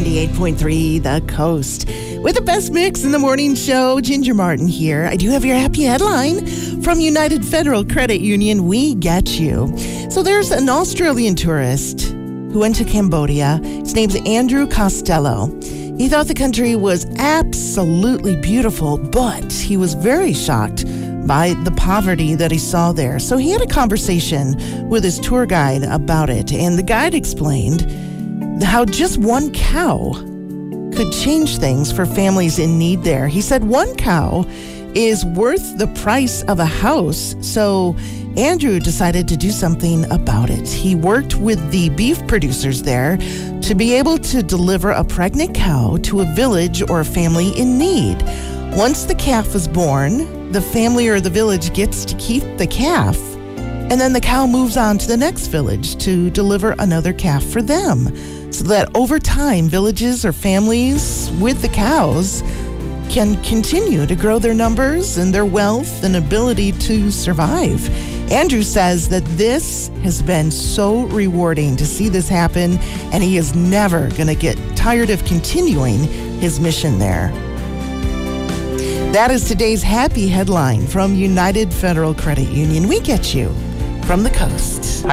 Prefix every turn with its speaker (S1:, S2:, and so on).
S1: 98.3 The Coast. With the best mix in the morning show, Ginger Martin here. I do have your happy headline from United Federal Credit Union. We get you. So there's an Australian tourist who went to Cambodia. His name's Andrew Costello. He thought the country was absolutely beautiful, but he was very shocked by the poverty that he saw there. So he had a conversation with his tour guide about it, and the guide explained how just one cow could change things for families in need there. He said one cow is worth the price of a house. So Andrew decided to do something about it. He worked with the beef producers there to be able to deliver a pregnant cow to a village or a family in need. Once the calf is born, the family or the village gets to keep the calf. And then the cow moves on to the next village to deliver another calf for them. So that over time, villages or families with the cows can continue to grow their numbers and their wealth and ability to survive. Andrew says that this has been so rewarding to see this happen, and he is never going to get tired of continuing his mission there. That is today's happy headline from United Federal Credit Union. We get you from the coast.